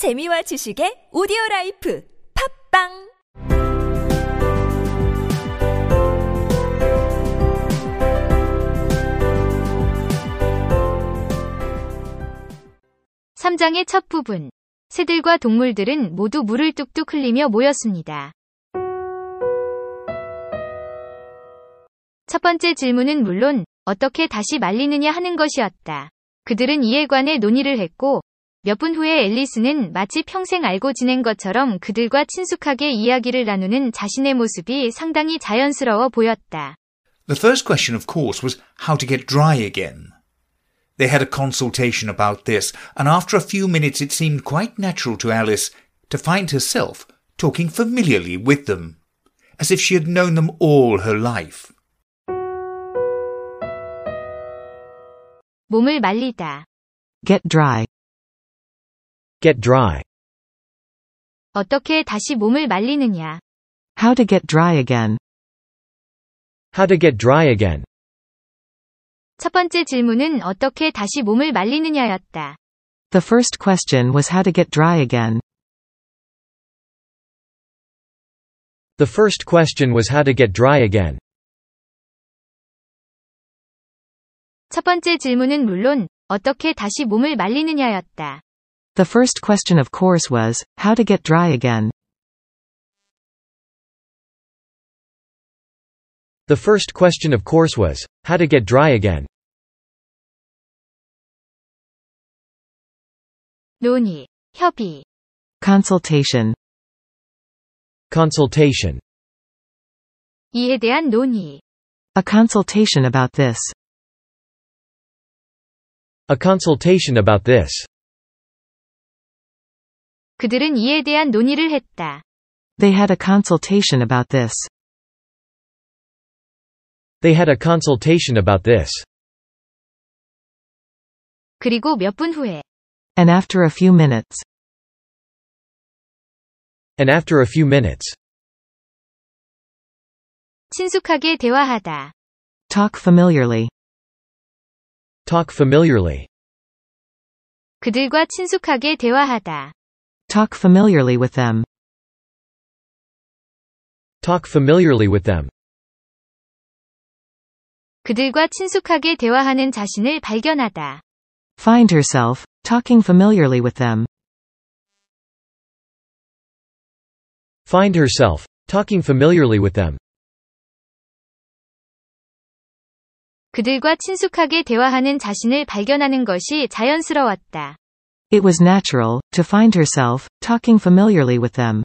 재미와 지식의 오디오 라이프 팝빵 삼장의 첫 부분. 새들과 동물들은 모두 물을 뚝뚝 흘리며 모였습니다. 첫 번째 질문은 물론 어떻게 다시 말리느냐 하는 것이었다. 그들은 이에 관해 논의를 했고 몇 분 후에 앨리스는 마치 평생 알고 지낸 것처럼 그들과 친숙하게 이야기를 나누는 자신의 모습이 상당히 자연스러워 보였다. The first question, of course, was how to get dry again. They had a consultation about this, and after a few minutes it seemed quite natural to Alice to find herself talking familiarly with them, as if she had known them all her life. 몸을 말리다. Get dry. Get dry. 어떻게 다시 몸을 말리느냐. How to get dry again. How to get dry again. 첫 번째 질문은 어떻게 다시 몸을 말리느냐였다. The first question was how to get dry again. The first question was how to get dry again. 첫 번째 질문은 물론 어떻게 다시 몸을 말리느냐였다. The first question of course was, how to get dry again. The first question of course was, how to get dry again. 논의, 협의, Consultation. Consultation. 이에 대한 논의, A consultation about this. A consultation about this. 그들은 이에 대한 논의를 했다. They had a consultation about this. They had a consultation about this. 그리고 몇 분 후에 And after a few minutes. And after a few minutes. 친숙하게 대화하다. Talk familiarly. Talk familiarly. 그들과 친숙하게 대화하다. Talk familiarly with them. Talk familiarly with them. 그들과 친숙하게 대화하는 자신을 발견하다. Find herself, talking familiarly with them. Find herself, talking familiarly with them. 그들과 친숙하게 대화하는 자신을 발견하는 것이 자연스러웠다. It was natural, to find herself, talking familiarly with them.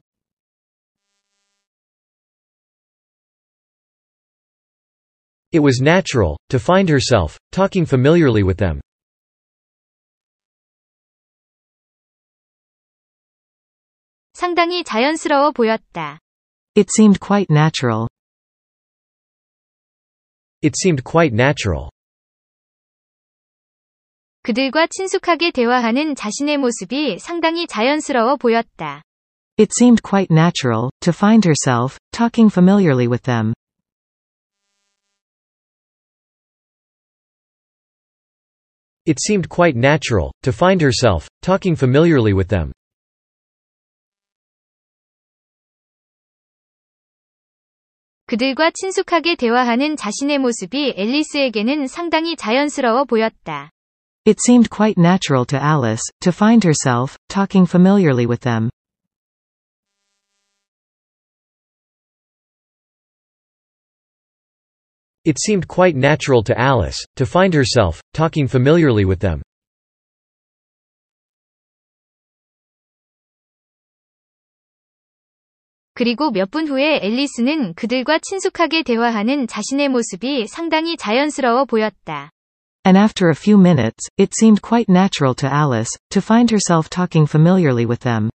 It was natural, to find herself, talking familiarly with them. 상당히 자연스러워 보였다. It seemed quite natural. It seemed quite natural. 그들과 친숙하게 대화하는 자신의 모습이 상당히 자연스러워 보였다. It seemed quite natural, to find herself, talking familiarly with them. It seemed quite natural, to find herself, talking familiarly with them. 그들과 친숙하게 대화하는 자신의 모습이 앨리스에게는 상당히 자연스러워 보였다. It seemed quite natural to Alice, to find herself, talking familiarly with them. It seemed quite natural to Alice, to find herself, talking familiarly with them. 그리고 몇 분 후에 앨리스는 그들과 친숙하게 대화하는 자신의 모습이 상당히 자연스러워 보였다. And after a few minutes, it seemed quite natural to Alice, to find herself talking familiarly with them.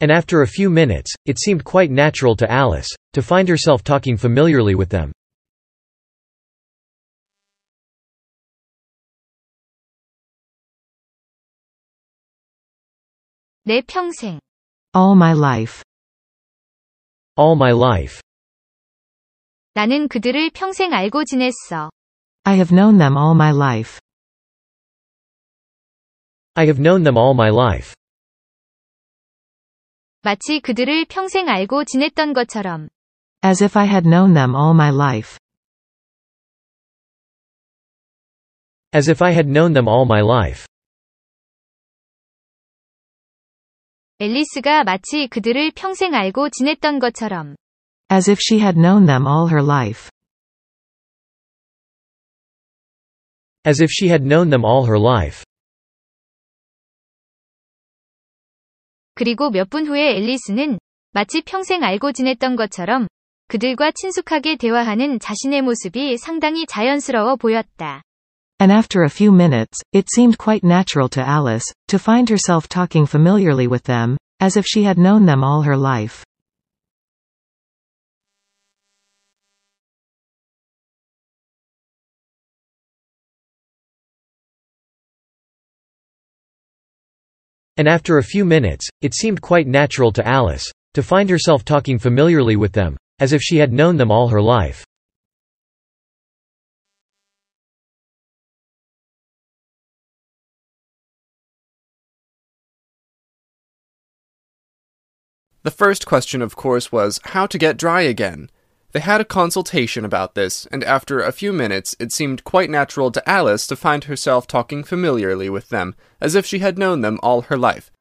And after a few minutes, it seemed quite natural to Alice, to find herself talking familiarly with them. 내 평생, All my life. All my life. 나는 그들을 평생 알고 지냈어. I have known them all my life. I have known them all my life. 마치 그들을 평생 알고 지냈던 것처럼. As if I had known them all my life. As if I had known them all my life. 앨리스가 마치 그들을 평생 알고 지냈던 것처럼. As if she had known them all her life. As if she had known them all her life. 그리고 몇 분 후에 앨리스는 마치 평생 알고 지냈던 것처럼 그들과 친숙하게 대화하는 자신의 모습이 상당히 자연스러워 보였다. And after a few minutes, it seemed quite natural to Alice, to find herself talking familiarly with them, as if she had known them all her life. And after a few minutes, it seemed quite natural to Alice, to find herself talking familiarly with them, as if she had known them all her life. The first question, of course, was how to get dry again. They had a consultation about this, and after a few minutes it seemed quite natural to Alice to find herself talking familiarly with them, as if she had known them all her life.